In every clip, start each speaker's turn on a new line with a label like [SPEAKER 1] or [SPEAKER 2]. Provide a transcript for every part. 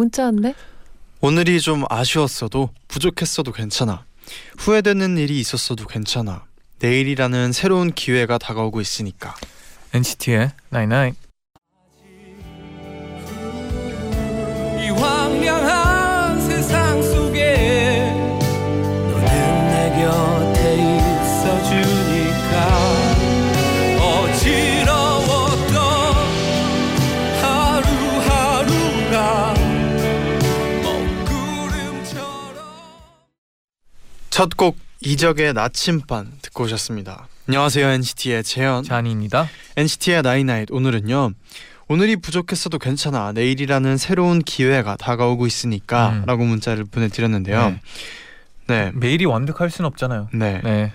[SPEAKER 1] 문자 왔네.
[SPEAKER 2] 오늘이 좀 아쉬웠어도 부족했어도 괜찮아. 후회되는 일이 있었어도 괜찮아. 내일이라는 새로운 기회가 다가오고 있으니까.
[SPEAKER 3] NCT의 Night Night.
[SPEAKER 4] 이
[SPEAKER 2] 첫 곡 이적의 나침반 듣고 오셨습니다. 안녕하세요 NCT의 재현.
[SPEAKER 3] 쟈니입니다.
[SPEAKER 2] NCT의 나이나잇 오늘은요. 오늘이 부족했어도 괜찮아. 내일이라는 새로운 기회가 다가오고 있으니까라고 문자를 보내드렸는데요.
[SPEAKER 3] 네.
[SPEAKER 2] 네.
[SPEAKER 3] 매일이 완벽할 순 없잖아요.
[SPEAKER 2] 네.
[SPEAKER 3] 네.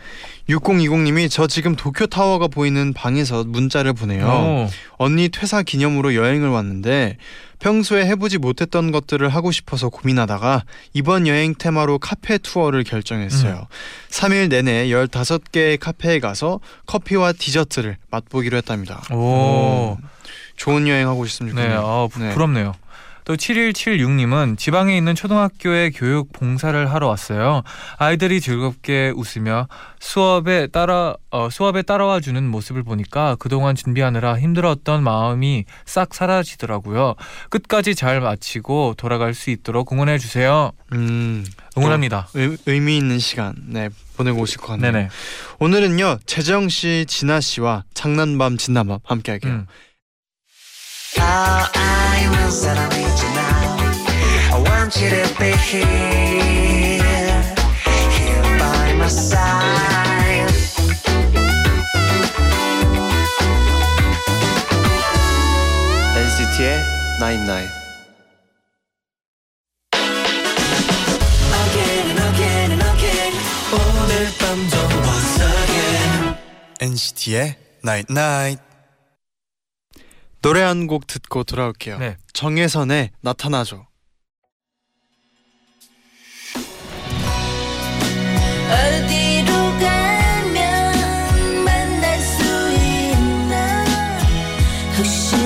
[SPEAKER 2] 6020님이 저 지금 도쿄 타워가 보이는 방에서 문자를 보내요.
[SPEAKER 3] 오.
[SPEAKER 2] 언니 퇴사 기념으로 여행을 왔는데 평소에 해보지 못했던 것들을 하고 싶어서 고민하다가 이번 여행 테마로 카페 투어를 결정했어요. 3일 내내 15개의 카페에 가서 커피와 디저트를 맛보기로 했답니다.
[SPEAKER 3] 오.
[SPEAKER 2] 좋은 여행 하고 싶으면
[SPEAKER 3] 네. 아, 부,
[SPEAKER 2] 네.
[SPEAKER 3] 부럽네요. 또 7176님은 지방에 있는 초등학교에 교육 봉사를 하러 왔어요. 아이들이 즐겁게 웃으며 수업에 따라 어, 수업에 따라와 주는 모습을 보니까 그동안 준비하느라 힘들었던 마음이 싹 사라지더라고요. 끝까지 잘 마치고 돌아갈 수 있도록 응원해 주세요.
[SPEAKER 2] 음,
[SPEAKER 3] 응원합니다.
[SPEAKER 2] 의, 의미 있는 시간 네 보내고 오실 것 같네요.
[SPEAKER 3] 네네.
[SPEAKER 2] 오늘은요 재정 씨, 진아 씨와 장난밤 진담밤 함께 할게요.
[SPEAKER 3] 음.
[SPEAKER 5] All I want is that I need you now. I want you to be here, here by my side.
[SPEAKER 6] NCT의 Nine Nine.
[SPEAKER 4] Again and again and again 오늘 밤도 once again
[SPEAKER 2] NCT의 Night Night 노래 한 곡 듣고 돌아올게요.
[SPEAKER 3] 네.
[SPEAKER 2] 정혜선의 나타나죠.
[SPEAKER 7] 혹시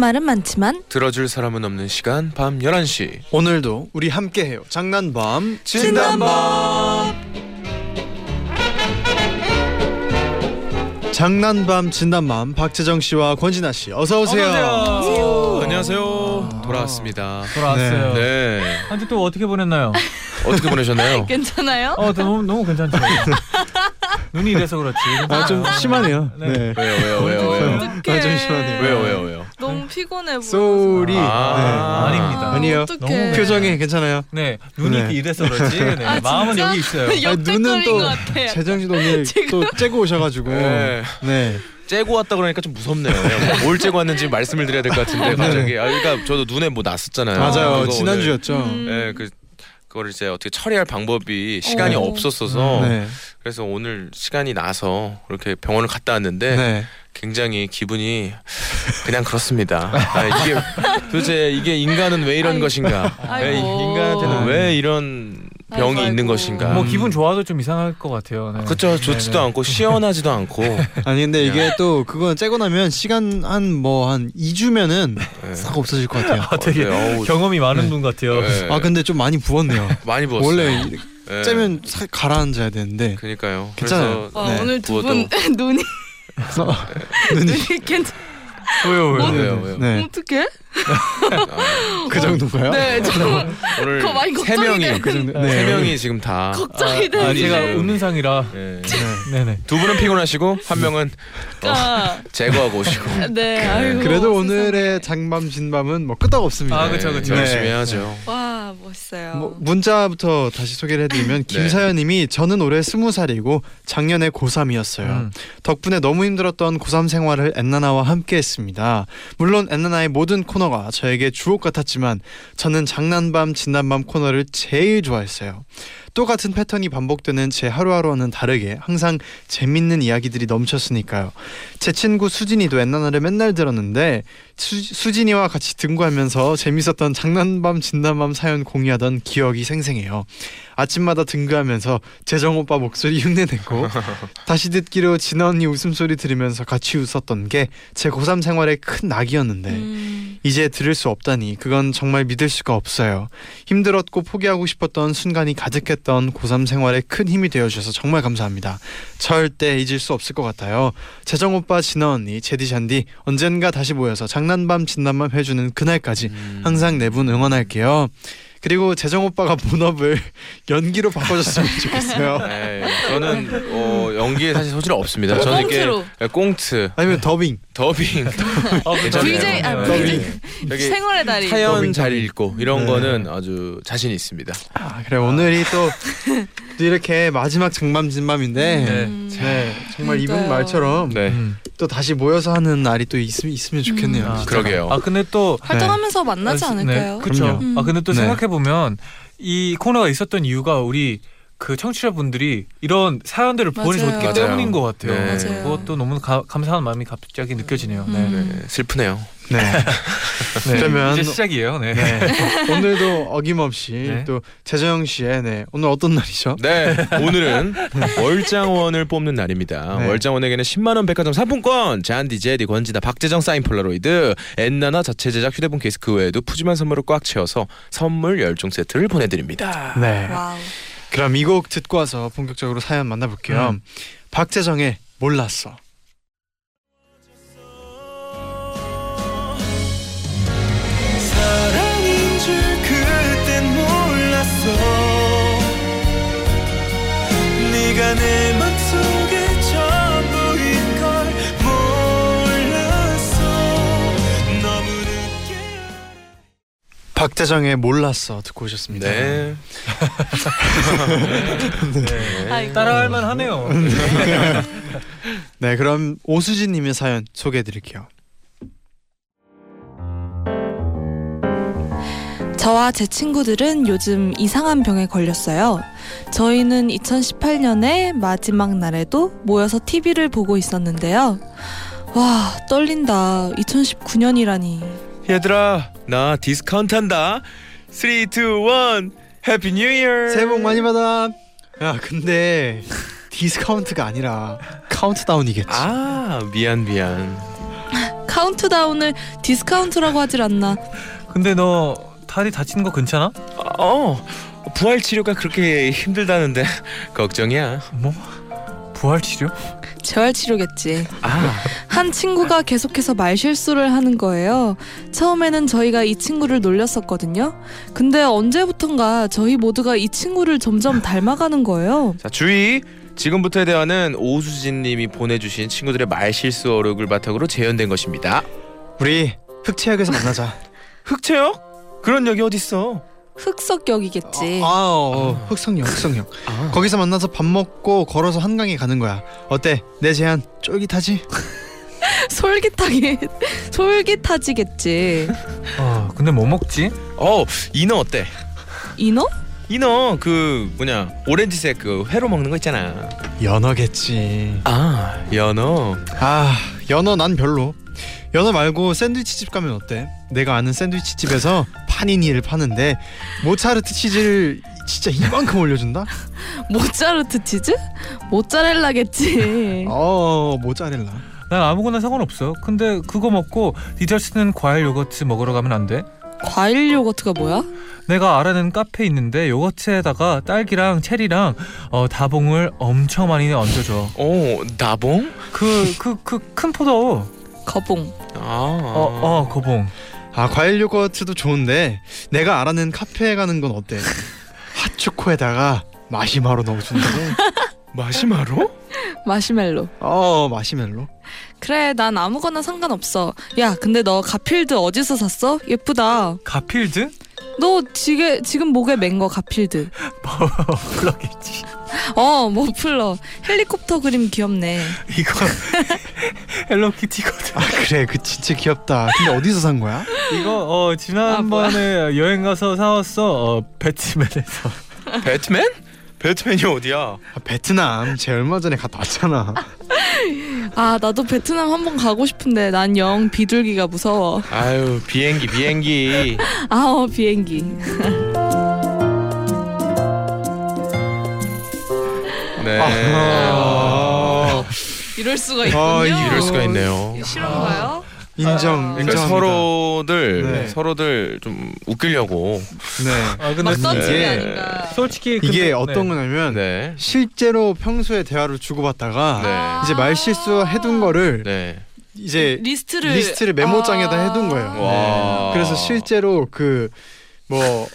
[SPEAKER 1] 말은 많지만
[SPEAKER 6] 들어줄 사람은 없는 시간 밤 11시.
[SPEAKER 2] 오늘도 우리 함께 해요. 장난밤
[SPEAKER 6] 진단밤.
[SPEAKER 2] 장난밤 진단밤 박재정 씨와 권진아 씨 어서 오세요.
[SPEAKER 3] 어서오세요.
[SPEAKER 6] 안녕하세요. 돌아왔습니다.
[SPEAKER 3] 돌아왔어요.
[SPEAKER 6] 네.
[SPEAKER 3] 한주 또 어떻게 보냈나요?
[SPEAKER 6] 어떻게 보내셨나요?
[SPEAKER 1] 괜찮아요?
[SPEAKER 3] 어, 너무 너무 괜찮죠. 눈이 이래서 그렇지.
[SPEAKER 2] 아 좀 심하네요.
[SPEAKER 3] 네.
[SPEAKER 2] 네.
[SPEAKER 6] 왜요 왜요 왜요 왜요?
[SPEAKER 1] 어떡해.
[SPEAKER 2] 아, 좀 심하네요.
[SPEAKER 6] 왜요 왜요 왜요?
[SPEAKER 1] 너무 피곤해 보여.
[SPEAKER 2] 쏘리.
[SPEAKER 6] 아,
[SPEAKER 3] 아닙니다.
[SPEAKER 2] 아니에요.
[SPEAKER 1] 어떡해.
[SPEAKER 2] 표정이 괜찮아요.
[SPEAKER 3] 네, 눈이
[SPEAKER 2] 네.
[SPEAKER 3] 이래서 그렇지. 네.
[SPEAKER 1] 아,
[SPEAKER 3] 마음은
[SPEAKER 1] 진짜?
[SPEAKER 3] 여기 있어요.
[SPEAKER 2] 아니, 눈은
[SPEAKER 1] 또것 같아요.
[SPEAKER 2] 재정 씨도 오늘 또 째고 오셔가지고
[SPEAKER 6] 네.
[SPEAKER 2] 네.
[SPEAKER 6] 째고 왔다 그러니까 좀 무섭네요. 예, 뭘 째고 왔는지 말씀을 드려야 될 것 같은데 갑자기. 아, 그러니까 저도 눈에 뭐 났었잖아요.
[SPEAKER 2] 맞아요. 지난주였죠.
[SPEAKER 1] 음.
[SPEAKER 6] 오늘, 예, 그 그걸 이제 어떻게 처리할 방법이 시간이
[SPEAKER 1] 어.
[SPEAKER 6] 없었어서
[SPEAKER 2] 네.
[SPEAKER 6] 그래서 오늘 시간이 나서 이렇게 병원을 갔다 왔는데
[SPEAKER 2] 네.
[SPEAKER 6] 굉장히 기분이 그냥 그렇습니다. 아, 이게 도대체 이게 인간은 왜 이런
[SPEAKER 1] 아이고.
[SPEAKER 6] 것인가?
[SPEAKER 1] 아이고.
[SPEAKER 6] 왜 인간한테는 왜 이런 병이
[SPEAKER 1] 아이고,
[SPEAKER 6] 있는
[SPEAKER 1] 아이고.
[SPEAKER 6] 것인가?
[SPEAKER 3] 뭐 기분 좋아도 좀 이상할 것 같아요. 네.
[SPEAKER 6] 그렇죠. 좋지도
[SPEAKER 3] 네, 네.
[SPEAKER 6] 않고 시원하지도 않고
[SPEAKER 2] 아니 근데 이게 또 그건 째고 나면 시간 한 뭐 한 2주면은
[SPEAKER 6] 네.
[SPEAKER 2] 싹 없어질 것 같아요.
[SPEAKER 3] 아, 되게
[SPEAKER 6] 네,
[SPEAKER 3] 경험이 많은
[SPEAKER 2] 네.
[SPEAKER 3] 분 같아요.
[SPEAKER 6] 네.
[SPEAKER 2] 아 근데 좀 많이 부었네요.
[SPEAKER 6] 많이 부었어요.
[SPEAKER 2] 원래
[SPEAKER 6] 네.
[SPEAKER 2] 째면 싹 가라앉아야 되는데
[SPEAKER 6] 그니까요.
[SPEAKER 2] 괜찮아요.
[SPEAKER 6] 그래서
[SPEAKER 1] 와,
[SPEAKER 2] 네.
[SPEAKER 1] 오늘 두 분 눈이
[SPEAKER 2] 눈이
[SPEAKER 1] 괜찮.
[SPEAKER 3] 왜요 왜요?
[SPEAKER 6] 왜요 왜요?
[SPEAKER 2] 네,
[SPEAKER 1] 어떡해?
[SPEAKER 2] 그 정도인가요?
[SPEAKER 1] 네, 좀
[SPEAKER 6] 오늘
[SPEAKER 1] 그거 많이
[SPEAKER 6] 세
[SPEAKER 1] 걱정이
[SPEAKER 6] 명이
[SPEAKER 1] 되는.
[SPEAKER 2] 그 정도.
[SPEAKER 6] 세
[SPEAKER 2] 네.
[SPEAKER 6] 명이 지금 다
[SPEAKER 1] 걱정이
[SPEAKER 3] 아,
[SPEAKER 1] 되는.
[SPEAKER 3] 제가
[SPEAKER 6] 네.
[SPEAKER 3] 웃는 상이라.
[SPEAKER 6] 네.
[SPEAKER 3] 네네.
[SPEAKER 6] 두 분은 피곤하시고 한 명은
[SPEAKER 1] 아,
[SPEAKER 6] 제거하고 오시고
[SPEAKER 1] 네, 아이고.
[SPEAKER 2] 그래도. 오늘의 장밤 진밤은 뭐 끄떡 없습니다.
[SPEAKER 3] 아, 그쵸, 그쵸.
[SPEAKER 2] 네.
[SPEAKER 6] 열심히 해야죠.
[SPEAKER 1] 와 멋있어요.
[SPEAKER 2] 뭐, 문자부터 다시 소개를 해드리면 김사연님이 저는 올해 스무 살이고 작년에 고3이었어요.
[SPEAKER 3] 음.
[SPEAKER 2] 덕분에 너무 힘들었던 고3 생활을 엔나나와 함께했습니다. 물론 엔나나의 모든 코너가 저에게 주옥 같았지만 저는 장난밤 진난밤 코너를 제일 좋아했어요. 똑같은 패턴이 반복되는 제 하루하루와는 다르게 항상 재밌는 이야기들이 넘쳤으니까요. 제 친구 수진이도 엔나나를 맨날 들었는데 수, 수진이와 같이 등구하면서 재밌었던 장난밤 진난밤 사연 공유하던 기억이 생생해요. 아침마다 등교하면서 재정 오빠 목소리 흉내내고 다시 듣기로 진아 언니 웃음소리 들으면서 같이 웃었던 게 제 고3 생활의 큰 낙이었는데
[SPEAKER 1] 음,
[SPEAKER 2] 이제 들을 수 없다니 그건 정말 믿을 수가 없어요. 힘들었고 포기하고 싶었던 순간이 가득했던 고3 생활에 큰 힘이 되어주셔서 정말 감사합니다. 절대 잊을 수 없을 것 같아요. 재정 오빠, 진아 언니, 제디 잔디 언젠가 다시 모여서 장난밤 진난밤 해주는 그날까지
[SPEAKER 6] 음.
[SPEAKER 2] 항상 네 분 응원할게요. 그리고 재정 오빠가 본업을 연기로 바꿔줬으면 좋겠어요.
[SPEAKER 6] 네, 저는 어, 연기에 사실 소질 없습니다. 저는
[SPEAKER 1] 꽁트로.
[SPEAKER 6] 네, 꽁트,
[SPEAKER 2] 아니면 더빙.
[SPEAKER 6] 더빙,
[SPEAKER 3] 어,
[SPEAKER 6] 괜찮네요.
[SPEAKER 1] VJ 아
[SPEAKER 6] 네.
[SPEAKER 1] VJ
[SPEAKER 6] 여기
[SPEAKER 1] 생활의 달인.
[SPEAKER 6] 사연
[SPEAKER 2] 더빙,
[SPEAKER 6] 잘. 읽고 이런
[SPEAKER 2] 네.
[SPEAKER 6] 거는 아주 자신 있습니다.
[SPEAKER 2] 아 그래 오늘이 또, 또 이렇게 마지막 장밤 진밤인데 네,
[SPEAKER 1] 음,
[SPEAKER 2] 정말 이분. 말처럼
[SPEAKER 6] 네,
[SPEAKER 3] 음.
[SPEAKER 2] 또 다시 모여서 하는 날이 또 있으면 있으면 좋겠네요.
[SPEAKER 1] 음.
[SPEAKER 2] 진짜.
[SPEAKER 6] 그러게요.
[SPEAKER 3] 아 근데 또
[SPEAKER 1] 활동하면서 만나지
[SPEAKER 3] 아,
[SPEAKER 1] 않을까요?
[SPEAKER 3] 네, 그렇죠.
[SPEAKER 2] 그럼요.
[SPEAKER 1] 음.
[SPEAKER 3] 아 근데 또
[SPEAKER 2] 네.
[SPEAKER 3] 생각해 보면 이 코너가 있었던 이유가 우리 그 청취자분들이 이런 사연들을
[SPEAKER 1] 맞아요.
[SPEAKER 3] 때문인 것 같아요.
[SPEAKER 6] 네.
[SPEAKER 1] 맞아요.
[SPEAKER 3] 그것도 너무 가, 감사한 마음이 갑자기 느껴지네요. 네.
[SPEAKER 1] 음.
[SPEAKER 6] 네, 슬프네요.
[SPEAKER 2] 네.
[SPEAKER 3] 네.
[SPEAKER 2] 그러면
[SPEAKER 3] 이제 시작이에요. 네.
[SPEAKER 2] 네. 오늘도 어김없이
[SPEAKER 3] 네.
[SPEAKER 2] 또 재정 씨의 네 오늘 어떤 날이죠?
[SPEAKER 6] 네, 오늘은 월장원을 뽑는 날입니다.
[SPEAKER 2] 네.
[SPEAKER 6] 월장원에게는 10만 원 백화점 상품권, 잔디, 재디, 권진아, 박재정 사인 폴라로이드, 엔나나 자체 제작 휴대폰 케이스 그 외에도 푸짐한 선물을 꽉 채워서 선물 10종 세트를 보내 드립니다.
[SPEAKER 2] 네.
[SPEAKER 1] 와우.
[SPEAKER 2] 그럼 이 곡 듣고 와서 본격적으로 사연 만나 볼게요.
[SPEAKER 3] 음.
[SPEAKER 2] 박재정의 몰랐어. 박재정의 몰랐어 듣고 오셨습니다.
[SPEAKER 6] 네.
[SPEAKER 1] 아이고.
[SPEAKER 3] 따라할 만하네요.
[SPEAKER 2] 네, 그럼 오수진님의 사연 소개해드릴게요.
[SPEAKER 1] 저와 제 친구들은 요즘 이상한 병에 걸렸어요. 저희는 2018년에 마지막 날에도 모여서 TV를 보고 있었는데요. 와, 떨린다. 2019년이라니.
[SPEAKER 6] 얘들아, 나 디스카운트 한다. 3, 2, 1, Happy New Year.
[SPEAKER 2] 새해 복 많이 받아. 야, 근데 디스카운트가 아니라 카운트다운이겠지.
[SPEAKER 6] 아, 미안 미안.
[SPEAKER 1] 카운트다운을 디스카운트라고 하질 않나.
[SPEAKER 3] 근데 너 다리 다친 거 괜찮아?
[SPEAKER 6] 어, 부활 치료가 그렇게 힘들다는데 걱정이야.
[SPEAKER 3] 뭐? 부활 치료?
[SPEAKER 1] 재활 치료겠지.
[SPEAKER 6] 아,
[SPEAKER 1] 한 친구가 계속해서 말실수를 하는 거예요. 처음에는 저희가 이 친구를 놀렸었거든요. 근데 언제부턴가 저희 모두가 이 친구를 점점 닮아가는 거예요.
[SPEAKER 6] 자 주의. 지금부터의 대화는 오수진님이 보내주신 친구들의 말 실수 어록을 바탕으로 재현된 것입니다.
[SPEAKER 2] 우리 흑채역에서 만나자.
[SPEAKER 6] 흑채역? 그런 역이 어딨어?
[SPEAKER 1] 흑석역이겠지.
[SPEAKER 2] 아, 어, 흑성역, 흑성역.
[SPEAKER 6] 아,
[SPEAKER 2] 거기서 만나서 밥 먹고 걸어서 한강에 가는 거야. 어때? 내 제안 쫄깃하지?
[SPEAKER 1] 솔깃하게 솔깃하지겠지.
[SPEAKER 3] 아 근데 뭐 먹지?
[SPEAKER 6] 어 인어 어때?
[SPEAKER 1] 인어?
[SPEAKER 6] 인어 그 뭐냐 오렌지색 그 회로 먹는 거 있잖아.
[SPEAKER 2] 연어겠지.
[SPEAKER 6] 아 연어.
[SPEAKER 2] 아, 연어 난 별로. 연어 말고 샌드위치 집 가면 어때? 내가 아는 샌드위치 집에서 파니니를 파는데 모차르트 치즈를 진짜 이만큼 올려준다?
[SPEAKER 1] 모짜르트 치즈? 모짜렐라겠지.
[SPEAKER 2] 어, 모짜렐라.
[SPEAKER 3] 난 아무거나 상관없어. 근데 그거 먹고 디저트는 과일 요거트 먹으러 가면 안 돼?
[SPEAKER 1] 과일 요거트가 뭐야?
[SPEAKER 3] 내가 알아낸 카페 있는데 요거트에다가 딸기랑 체리랑 어, 다봉을 엄청 많이 얹어줘.
[SPEAKER 6] 오 나봉?
[SPEAKER 3] 그 그 그 큰 포도.
[SPEAKER 1] 거봉.
[SPEAKER 6] 아,
[SPEAKER 3] 어, 어, 거봉.
[SPEAKER 2] 아 과일 요거트도 좋은데 내가 알아낸 카페에 가는 건 어때? 핫초코에다가 마시마로 넣어준다고?
[SPEAKER 6] 마시마로?
[SPEAKER 1] 마시멜로.
[SPEAKER 2] 어 마시멜로?
[SPEAKER 1] 그래, 난 아무거나 상관없어. 야, 근데 너 가필드 어디서 샀어? 예쁘다.
[SPEAKER 3] 가필드?
[SPEAKER 1] 너 지게, 지금 목에 맨 거 가필드.
[SPEAKER 3] 플러겠지.
[SPEAKER 1] 어, 머플러. 헬리콥터 그림 귀엽네.
[SPEAKER 3] 이거 헬로키티거든.
[SPEAKER 2] 아 그래 그 진짜 귀엽다. 근데 어디서 산 거야?
[SPEAKER 3] 이거 어 지난번에 여행 가서 사왔어. 어 배트맨에서.
[SPEAKER 6] 배트맨? 배트맨이 어디야?
[SPEAKER 2] 아, 베트남 쟤 얼마 전에 갔다 왔잖아.
[SPEAKER 1] 아, 나도 베트남 한번 가고 싶은데 난 영 비둘기가 무서워.
[SPEAKER 6] 아유 비행기 비행기.
[SPEAKER 1] 아, 어, 비행기.
[SPEAKER 6] 네.
[SPEAKER 2] 아,
[SPEAKER 1] 이럴 수가 있군요.
[SPEAKER 2] 아,
[SPEAKER 6] 이럴 수가 있네요.
[SPEAKER 1] 실화인가요?
[SPEAKER 2] 인정
[SPEAKER 6] 그러니까
[SPEAKER 2] 인정합니다.
[SPEAKER 6] 서로들
[SPEAKER 2] 네.
[SPEAKER 6] 서로들 좀 웃기려고.
[SPEAKER 2] 네.
[SPEAKER 3] 아 근데
[SPEAKER 1] 막
[SPEAKER 2] 이게-
[SPEAKER 1] 아닌가.
[SPEAKER 3] 솔직히
[SPEAKER 2] 이게
[SPEAKER 3] 근데-
[SPEAKER 2] 어떤
[SPEAKER 3] 네.
[SPEAKER 2] 거냐면
[SPEAKER 6] 네.
[SPEAKER 2] 실제로 평소에 대화를 주고받다가
[SPEAKER 6] 네.
[SPEAKER 2] 이제 말 실수 해둔 거를
[SPEAKER 6] 네.
[SPEAKER 2] 이제
[SPEAKER 1] 리스트를
[SPEAKER 2] 리스트를 메모장에다
[SPEAKER 1] 아.
[SPEAKER 2] 해둔 거예요.
[SPEAKER 6] 와.
[SPEAKER 2] 그래서 실제로 그 뭐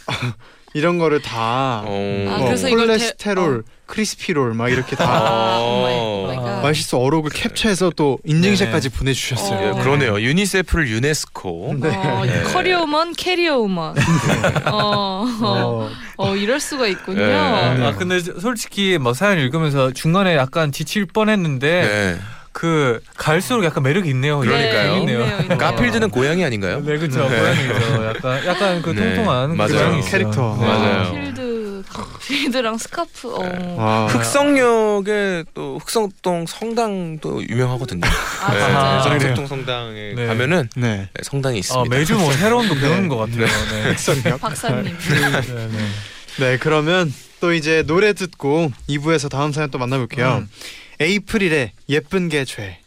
[SPEAKER 2] 이런 거를 다
[SPEAKER 6] 어.
[SPEAKER 1] 아,
[SPEAKER 2] 뭐
[SPEAKER 1] 그래서 이걸
[SPEAKER 2] 콜레스테롤, 크리스피롤 막 이렇게 다
[SPEAKER 1] 아,
[SPEAKER 6] 어.
[SPEAKER 1] oh my, oh my god.
[SPEAKER 2] 말실수 어록을 캡처해서 또 인증샷까지
[SPEAKER 6] 예,
[SPEAKER 2] 보내주셨어요.
[SPEAKER 1] 어.
[SPEAKER 6] 그러네요. 유니세프를 유네스코.
[SPEAKER 2] 네.
[SPEAKER 1] 어,
[SPEAKER 6] 네.
[SPEAKER 1] 커리어우먼 캐리어우먼. 어, 어,
[SPEAKER 2] 어,
[SPEAKER 1] 어, 이럴 수가 있군요.
[SPEAKER 6] 네.
[SPEAKER 3] 아 근데 솔직히 뭐 사연 읽으면서 중간에 약간 지칠 뻔했는데
[SPEAKER 6] 네.
[SPEAKER 3] 그 갈수록 약간 매력이 있네요.
[SPEAKER 6] 그러니까요.
[SPEAKER 1] 네, 있네요, 있네요.
[SPEAKER 6] 가필드는 고양이 아닌가요?
[SPEAKER 3] 네 그렇죠.
[SPEAKER 6] 네.
[SPEAKER 3] 고양이죠. 약간 약간 그
[SPEAKER 6] 네,
[SPEAKER 3] 통통한
[SPEAKER 6] 맞아요.
[SPEAKER 2] 캐릭터.
[SPEAKER 3] 네.
[SPEAKER 6] 맞아요.
[SPEAKER 1] 필드, 필드랑 스카프. 어.
[SPEAKER 2] 아,
[SPEAKER 6] 흑성역에 또 흑성동 성당도 유명하거든요.
[SPEAKER 1] 아,
[SPEAKER 6] 네?
[SPEAKER 3] 아?
[SPEAKER 6] 흑성동 성당에
[SPEAKER 3] 네.
[SPEAKER 6] 가면은
[SPEAKER 2] 네.
[SPEAKER 6] 네, 성당이 있습니다.
[SPEAKER 3] 어, 매주 뭐 새로운 거 배우는 것 같아요. 네.
[SPEAKER 2] 흑성역.
[SPEAKER 1] 박사님.
[SPEAKER 3] 네, 네.
[SPEAKER 2] 네, 그러면 또 이제 노래 듣고 2부에서 다음 사연 또 만나볼게요.
[SPEAKER 3] 음.
[SPEAKER 2] 에이프릴의 예쁜 게 죄.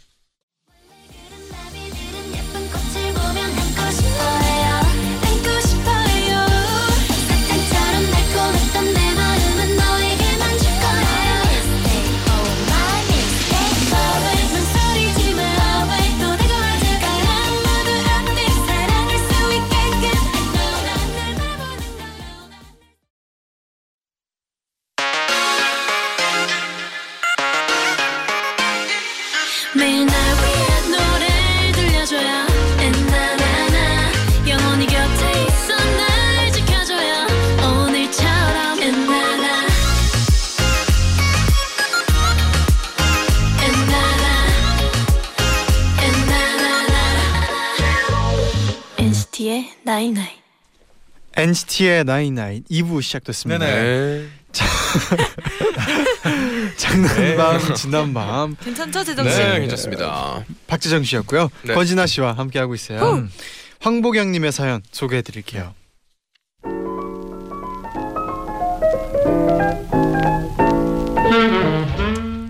[SPEAKER 7] NCT의
[SPEAKER 2] 나인나인 2부 시작됐습니다.
[SPEAKER 3] 네네.
[SPEAKER 6] 네.
[SPEAKER 2] 장난밤 진난밤
[SPEAKER 1] 괜찮죠, 재정 씨?
[SPEAKER 6] 네, 괜찮습니다.
[SPEAKER 2] 박지정 씨였고요.
[SPEAKER 6] 네.
[SPEAKER 2] 권진아 씨와 함께 하고 있어요.
[SPEAKER 3] 음.
[SPEAKER 2] 황보경님의 사연 소개해드릴게요.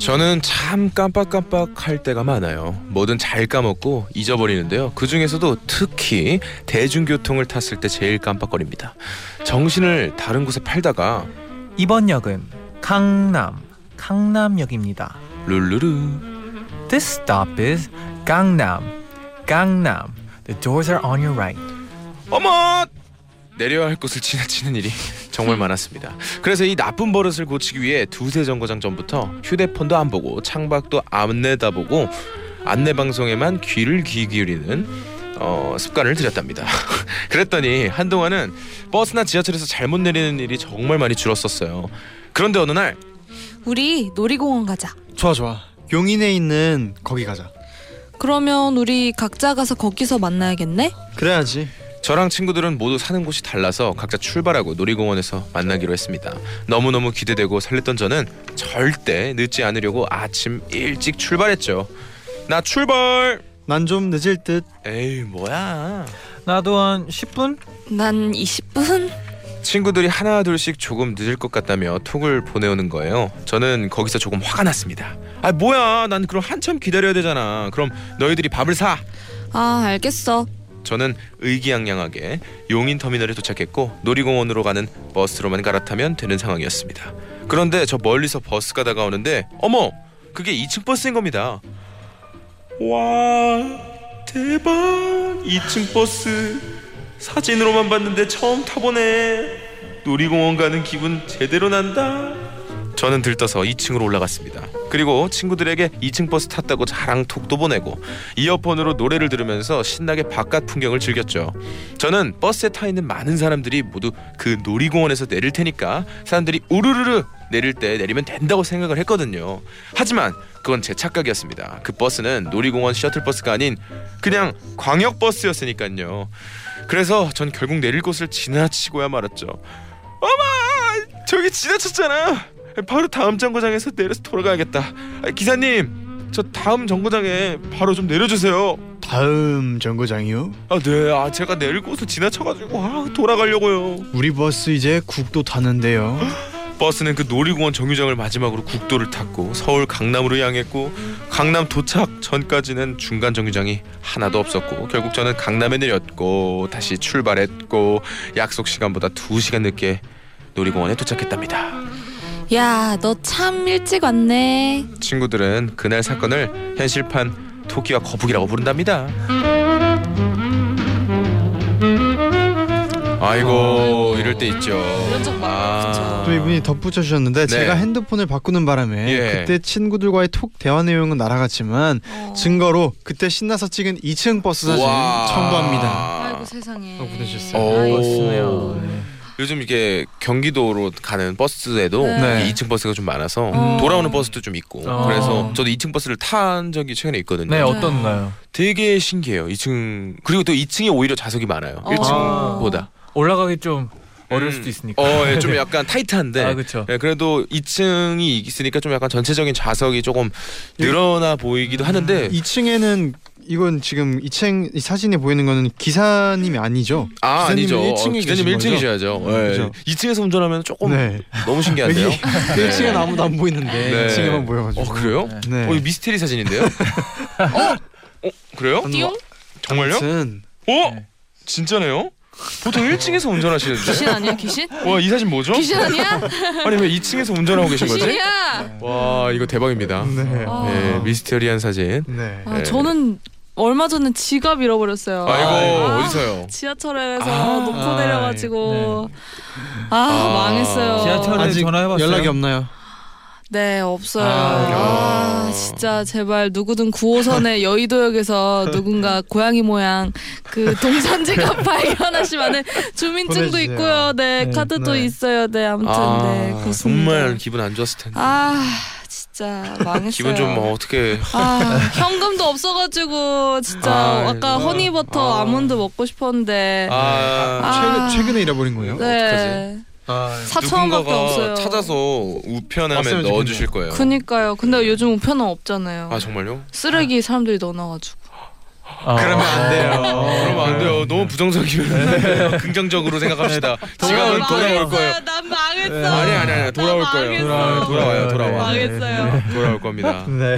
[SPEAKER 6] 저는 참 깜빡깜빡할 때가 많아요. 뭐든 잘 까먹고 잊어버리는데요. 그 중에서도 특히 대중교통을 탔을 때 제일 깜빡거립니다. 정신을 다른 곳에 팔다가
[SPEAKER 3] 이번 역은 강남 강남역입니다.
[SPEAKER 6] 룰루루
[SPEAKER 3] This stop is Gangnam. Gangnam. The doors are on your right.
[SPEAKER 6] 어머 내려야 할 곳을 지나치는 일이 정말 많았습니다. 그래서 이 나쁜 버릇을 고치기 위해 두세 정거장 전부터 휴대폰도 안 보고 창밖도 안 내다보고 안내 방송에만 귀를 귀 기울이는 어, 습관을 들였답니다. 그랬더니 한동안은 버스나 지하철에서 잘못 내리는 일이 정말 많이 줄었었어요. 그런데 어느 날
[SPEAKER 1] 우리 놀이공원 가자.
[SPEAKER 2] 좋아 좋아. 용인에 있는 거기 가자.
[SPEAKER 1] 그러면 우리 각자 가서 거기서 만나야겠네?
[SPEAKER 2] 그래야지.
[SPEAKER 6] 저랑 친구들은 모두 사는 곳이 달라서 각자 출발하고 놀이공원에서 만나기로 했습니다. 너무너무 기대되고 설렜던 저는 절대 늦지 않으려고 아침 일찍 출발했죠. 나 출발!
[SPEAKER 2] 난 좀 늦을 듯.
[SPEAKER 6] 에이 뭐야?
[SPEAKER 3] 나도 한 10분?
[SPEAKER 1] 난 20분?
[SPEAKER 6] 친구들이 하나 둘씩 조금 늦을 것 같다며 톡을 보내오는 거예요. 저는 거기서 조금 화가 났습니다. 아 뭐야? 난 그럼 한참 기다려야 되잖아. 그럼 너희들이 밥을 사.
[SPEAKER 1] 아, 알겠어.
[SPEAKER 6] 저는 의기양양하게 용인 터미널에 도착했고 놀이공원으로 가는 버스로만 갈아타면 되는 상황이었습니다. 그런데 저 멀리서 버스가 다가오는데 어머! 그게 2층 버스인 겁니다. 와 대박! 2층 버스 사진으로만 봤는데 처음 타보네. 놀이공원 가는 기분 제대로 난다. 저는 들떠서 2층으로 올라갔습니다 그리고 친구들에게 2층 버스 탔다고 자랑 톡도 보내고 이어폰으로 노래를 들으면서 신나게 바깥 풍경을 즐겼죠. 저는 버스에 타 있는 많은 사람들이 모두 그 놀이공원에서 내릴 테니까 사람들이 우르르르 내릴 때 내리면 된다고 생각을 했거든요. 하지만 그건 제 착각이었습니다. 그 버스는 놀이공원 셔틀버스가 아닌 그냥 광역버스였으니까요. 그래서 전 결국 내릴 곳을 지나치고야 말았죠. 어마! 저기 지나쳤잖아. 바로 다음 정거장에서 내려서 돌아가야겠다. 아, 기사님 저 다음 정거장에 바로 좀 내려주세요.
[SPEAKER 2] 다음 정거장이요?
[SPEAKER 6] 아 네, 아 제가 내릴 곳을 지나쳐가지고 아 돌아가려고요.
[SPEAKER 2] 우리 버스 이제 국도 타는데요.
[SPEAKER 6] 버스는 그 놀이공원 정류장을 마지막으로 국도를 탔고 서울 강남으로 향했고 강남 도착 전까지는 중간 정류장이 하나도 없었고 결국 저는 강남에 내렸고 다시 출발했고 약속 시간보다 2시간 늦게 놀이공원에 도착했답니다.
[SPEAKER 1] 야, 너 참 일찍 왔네.
[SPEAKER 6] 친구들은 그날 사건을 현실판 토끼와 거북이라고 부른답니다. 아이고 이럴 때 있죠.
[SPEAKER 1] 이런 적 많죠.
[SPEAKER 2] 또 이분이 덧붙여 주셨는데 제가 핸드폰을 바꾸는 바람에
[SPEAKER 6] 예.
[SPEAKER 2] 그때 친구들과의 톡 대화 내용은 날아갔지만
[SPEAKER 1] 어.
[SPEAKER 2] 증거로 그때 신나서 찍은 2층 버스 사진 첨부합니다.
[SPEAKER 1] 아이고 세상에.
[SPEAKER 2] 어, 보내주셨어요.
[SPEAKER 6] 오.
[SPEAKER 3] 버스네요. 네.
[SPEAKER 6] 요즘 이게 경기도로 가는 버스에도
[SPEAKER 1] 네.
[SPEAKER 6] 이 2층 버스가 좀 많아서
[SPEAKER 1] 음.
[SPEAKER 6] 돌아오는 버스도 좀 있고
[SPEAKER 3] 어.
[SPEAKER 6] 그래서 저도 2층 버스를 탄 적이 최근에 있거든요.
[SPEAKER 3] 네, 어떤가요?
[SPEAKER 6] 되게 신기해요. 2층 그리고 또 2층이 오히려 좌석이 많아요.
[SPEAKER 1] 어.
[SPEAKER 6] 1층보다.
[SPEAKER 3] 올라가기 좀 어려울
[SPEAKER 6] 음.
[SPEAKER 3] 수도 있으니까.
[SPEAKER 6] 어, 예, 좀 약간 타이트한데.
[SPEAKER 3] 아, 그렇죠.
[SPEAKER 6] 예, 그래도 2층이 있으니까 좀 약간 전체적인 좌석이 조금 늘어나 보이기도 하는데
[SPEAKER 2] 2층에는 이건 지금 2층 이 사진에 보이는 거는 기사님이 아니죠?
[SPEAKER 6] 아 아니죠.
[SPEAKER 2] 1층에
[SPEAKER 6] 기사님
[SPEAKER 2] 계신 거죠?
[SPEAKER 6] 1층이셔야죠. 예.
[SPEAKER 2] 그죠.
[SPEAKER 6] 2층에서 운전하면 조금
[SPEAKER 2] 네.
[SPEAKER 6] 너무 신기한데요.
[SPEAKER 2] 여기 1층엔 아무도 안 보이는데
[SPEAKER 6] 네.
[SPEAKER 2] 2층에만 보여가지고.
[SPEAKER 6] 어 그래요?
[SPEAKER 2] 네.
[SPEAKER 6] 어, 이 미스테리 사진인데요? 어? 어 그래요?
[SPEAKER 1] 띠용?
[SPEAKER 6] 정말요?
[SPEAKER 2] 아무튼
[SPEAKER 6] 어?
[SPEAKER 3] 네.
[SPEAKER 6] 진짜네요? 보통 1층에서 운전하시는데.
[SPEAKER 1] 귀신 아니야 귀신?
[SPEAKER 6] 와 이 사진 뭐죠?
[SPEAKER 1] 귀신 아니야?
[SPEAKER 6] 아니 왜 2층에서 운전하고 계신 거지?
[SPEAKER 1] 귀신이야.
[SPEAKER 6] 와 이거 대박입니다.
[SPEAKER 2] 네.
[SPEAKER 1] 아.
[SPEAKER 6] 네 미스테리한 사진.
[SPEAKER 2] 네.
[SPEAKER 1] 아, 저는 얼마 전에 지갑 잃어버렸어요.
[SPEAKER 6] 아이고
[SPEAKER 1] 아.
[SPEAKER 6] 어디서요?
[SPEAKER 1] 지하철에서
[SPEAKER 6] 아.
[SPEAKER 1] 놓고
[SPEAKER 3] 아,
[SPEAKER 1] 내려가지고 아,
[SPEAKER 6] 아.
[SPEAKER 1] 망했어요.
[SPEAKER 3] 지하철에
[SPEAKER 2] 아직
[SPEAKER 3] 전화해봤어요?
[SPEAKER 2] 연락이 없나요?
[SPEAKER 1] 네 없어요.
[SPEAKER 3] 아.
[SPEAKER 1] 아, 진짜 제발 누구든 9호선의 여의도역에서 누군가 고양이 모양 그 동선 지갑 발견하시면은 주민증도
[SPEAKER 2] 보내주세요.
[SPEAKER 1] 있고요. 네,
[SPEAKER 3] 네,
[SPEAKER 1] 카드도
[SPEAKER 2] 네.
[SPEAKER 1] 있어요. 네 아무튼
[SPEAKER 6] 아,
[SPEAKER 1] 네 그렇습니다.
[SPEAKER 6] 정말 기분 안 좋았을 텐데.
[SPEAKER 1] 아 진짜 망했어요.
[SPEAKER 6] 기분 좀 뭐 어떻게
[SPEAKER 1] 아 현금도 없어가지고 진짜
[SPEAKER 6] 아,
[SPEAKER 1] 아, 까
[SPEAKER 6] 이거.
[SPEAKER 1] 허니버터
[SPEAKER 6] 아.
[SPEAKER 1] 아. 몬드 먹고 싶었는데
[SPEAKER 6] 아,
[SPEAKER 1] 아.
[SPEAKER 2] 최근 최근 에 잃어버린 거예요?
[SPEAKER 1] 네
[SPEAKER 2] 아,
[SPEAKER 1] 4천 원밖에
[SPEAKER 6] 누군가가
[SPEAKER 1] 없어요.
[SPEAKER 6] 찾아서 우편함에
[SPEAKER 2] 왔으면
[SPEAKER 6] 넣어주실 거예요.
[SPEAKER 1] 그니까요. 근데 요즘 우편은 없잖아요.
[SPEAKER 6] 아 정말요?
[SPEAKER 1] 쓰레기 사람들이 넣어놔가지고.
[SPEAKER 3] 아,
[SPEAKER 2] 그러면 안 돼요.
[SPEAKER 6] 그러면 안 돼요. 너무 부정적이면 안 돼요. 긍정적으로 생각합시다. 지갑은 돌아올 거예요.
[SPEAKER 1] 난 망했어.
[SPEAKER 6] 네. 아니 아니 아니 돌아올
[SPEAKER 1] 나
[SPEAKER 6] 거예요.
[SPEAKER 1] 망했어.
[SPEAKER 6] 돌아와요 돌아와.
[SPEAKER 1] 망했어요.
[SPEAKER 6] 돌아올 겁니다.
[SPEAKER 2] 네.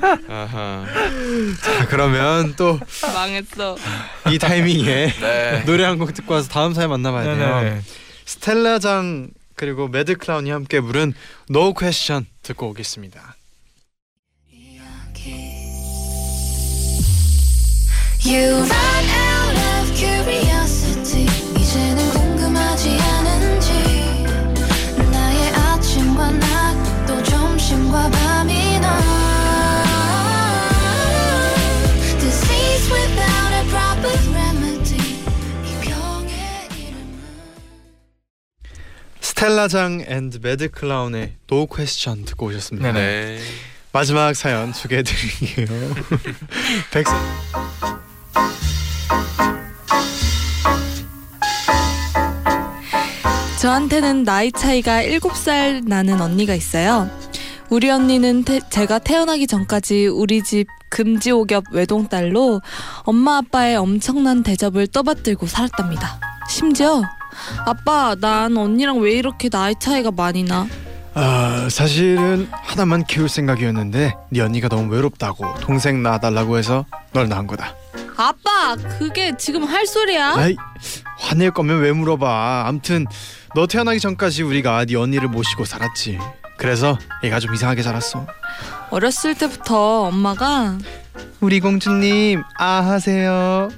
[SPEAKER 6] 아하.
[SPEAKER 2] 자, 그러면 또 이
[SPEAKER 1] 망했어.
[SPEAKER 2] 타이밍에
[SPEAKER 6] 네.
[SPEAKER 2] 노래 한 곡 듣고 와서 다음 사연 만나봐야 돼요.
[SPEAKER 3] 네네.
[SPEAKER 2] 스텔라장 그리고 매드 클라운이 함께 부른 No Question 듣고 오겠습니다. 스텔라장 and 매드 클라운의 No Question 듣고 오셨습니다.
[SPEAKER 3] 네네.
[SPEAKER 6] 네.
[SPEAKER 2] 마지막 사연 소개해드릴게요. 백사
[SPEAKER 1] 저한테는 나이 차이가 7살 나는 언니가 있어요. 우리 언니는 태- 제가 태어나기 전까지 우리 집 금지옥엽 외동딸로 엄마 아빠의 엄청난 대접을 떠받들고 살았답니다. 심지어 아빠 난 언니랑 왜 이렇게 나이 차이가 많이 나?
[SPEAKER 2] 아 사실은 하나만 키울 생각이었는데 네 언니가 너무 외롭다고 동생 낳아달라고 해서 널 낳은 거다.
[SPEAKER 1] 아빠 그게 지금 할 소리야?
[SPEAKER 2] 아이 화낼 거면 왜 물어봐. 암튼 너 태어나기 전까지 우리가 네 언니를 모시고 살았지. 그래서 얘가 좀 이상하게 자랐어.
[SPEAKER 1] 어렸을 때부터 엄마가
[SPEAKER 2] 우리 공주님 아 하세요.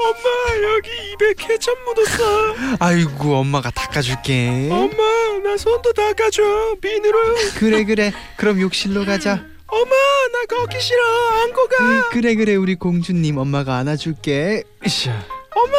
[SPEAKER 6] 엄마 여기 입에 케첩 묻었어.
[SPEAKER 2] 아이고 엄마가 닦아줄게.
[SPEAKER 6] 엄마 나 손도 닦아줘 비누로.
[SPEAKER 2] 그래 그래. 그럼 욕실로 가자.
[SPEAKER 6] 엄마 나 걷기 싫어 안고 가.
[SPEAKER 2] 음, 그래 그래 우리 공주님 엄마가 안아줄게. 으쌰.
[SPEAKER 6] 엄마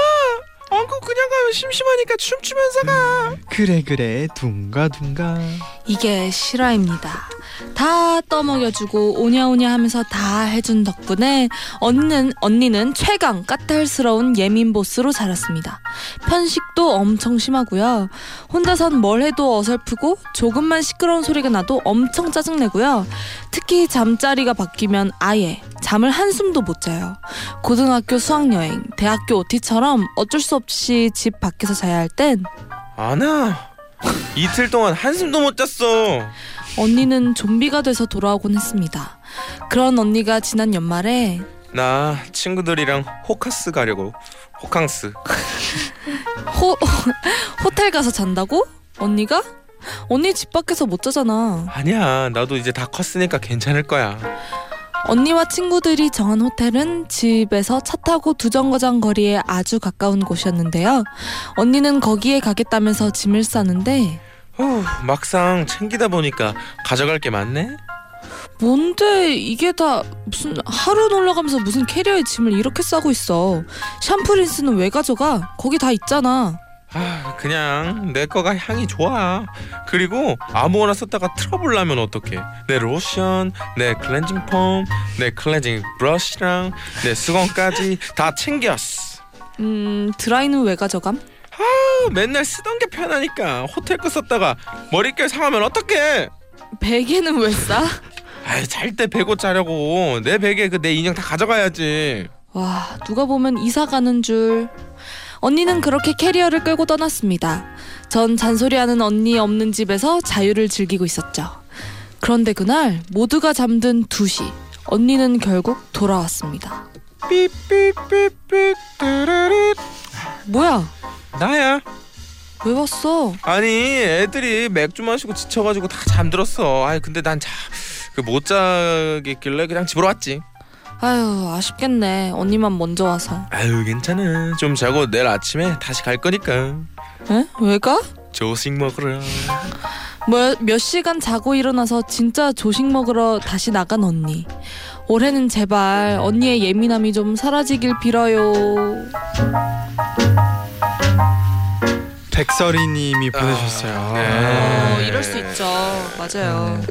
[SPEAKER 6] 안고 그냥 가면 심심하니까 춤추면서 가.
[SPEAKER 2] 그래 그래 둥가둥가.
[SPEAKER 1] 이게 실화입니다. 다 떠먹여주고 오냐오냐 하면서 다 해준 덕분에 언니는, 언니는 최강 까탈스러운 예민 보스로 자랐습니다. 편식도 엄청 심하고요. 혼자선 뭘 해도 어설프고 조금만 시끄러운 소리가 나도 엄청 짜증내고요. 특히 잠자리가 바뀌면 아예 잠을 한숨도 못 자요. 고등학교 수학여행, 대학교 OT처럼 어쩔 수 없이 집 밖에서 자야 할 땐
[SPEAKER 6] 아나 이틀 동안 한숨도 못 잤어.
[SPEAKER 1] 언니는 좀비가 돼서 돌아오곤 했습니다. 그런 언니가 지난 연말에
[SPEAKER 6] 나 친구들이랑 호카스 가려고 호캉스.
[SPEAKER 1] 호, 호텔 가서 잔다고? 언니가? 언니 집 밖에서 못 자잖아.
[SPEAKER 6] 아니야 나도 이제 다 컸으니까 괜찮을 거야.
[SPEAKER 1] 언니와 친구들이 정한 호텔은 집에서 차 타고 두 정거장 거리에 아주 가까운 곳이었는데요. 언니는 거기에 가겠다면서 짐을 싸는데
[SPEAKER 6] 후, 막상 챙기다 보니까 가져갈 게 많네.
[SPEAKER 1] 뭔데 이게 다 무슨 하루 놀러 가면서 무슨 캐리어에 짐을 이렇게 싸고 있어. 샴푸 린스는 왜 가져가? 거기 다 있잖아.
[SPEAKER 6] 아 그냥 내 거가 향이 좋아. 그리고 아무거나 썼다가 트러블 나면 어떡해? 내 로션, 내 클렌징 폼, 내 클렌징 브러쉬랑 내 수건까지 다 챙겼어.
[SPEAKER 1] 음 드라이는 왜 가져감?
[SPEAKER 6] 아, 맨날 쓰던 게 편하니까 호텔 거 썼다가 머릿결 상하면 어떡해?
[SPEAKER 1] 베개는 왜 싸?
[SPEAKER 6] 아이 잘때 베고 자려고. 내 베개 그 내 인형 다 가져가야지.
[SPEAKER 1] 와 누가 보면 이사 가는 줄. 언니는 그렇게 캐리어를 끌고 떠났습니다. 전 잔소리하는 언니 없는 집에서 자유를 즐기고 있었죠. 그런데 그날 모두가 잠든 2시 언니는 결국 돌아왔습니다.
[SPEAKER 6] 삐삐삐삐 뚜루루.
[SPEAKER 1] 뭐야
[SPEAKER 6] 나야.
[SPEAKER 1] 왜 왔어
[SPEAKER 6] 아니 애들이 맥주 마시고 지쳐가지고 다 잠들었어. 아이 근데 난 자 그 못 자겠길래 그냥 집으로 왔지.
[SPEAKER 1] 아유 아쉽겠네 언니만 먼저 와서
[SPEAKER 6] 아유 괜찮아. 좀 자고 내일 아침에 다시 갈 거니까.
[SPEAKER 1] 에? 왜 가?
[SPEAKER 6] 조식 먹으러.
[SPEAKER 1] 뭐, 몇 시간 자고 일어나서 진짜 조식 먹으러 다시 나간 언니. 올해는 제발 언니의 예민함이 좀 사라지길 빌어요.
[SPEAKER 2] 백설이님이 보내셨어요.
[SPEAKER 6] 네.
[SPEAKER 1] 어, 이럴 수 있죠. 맞아요.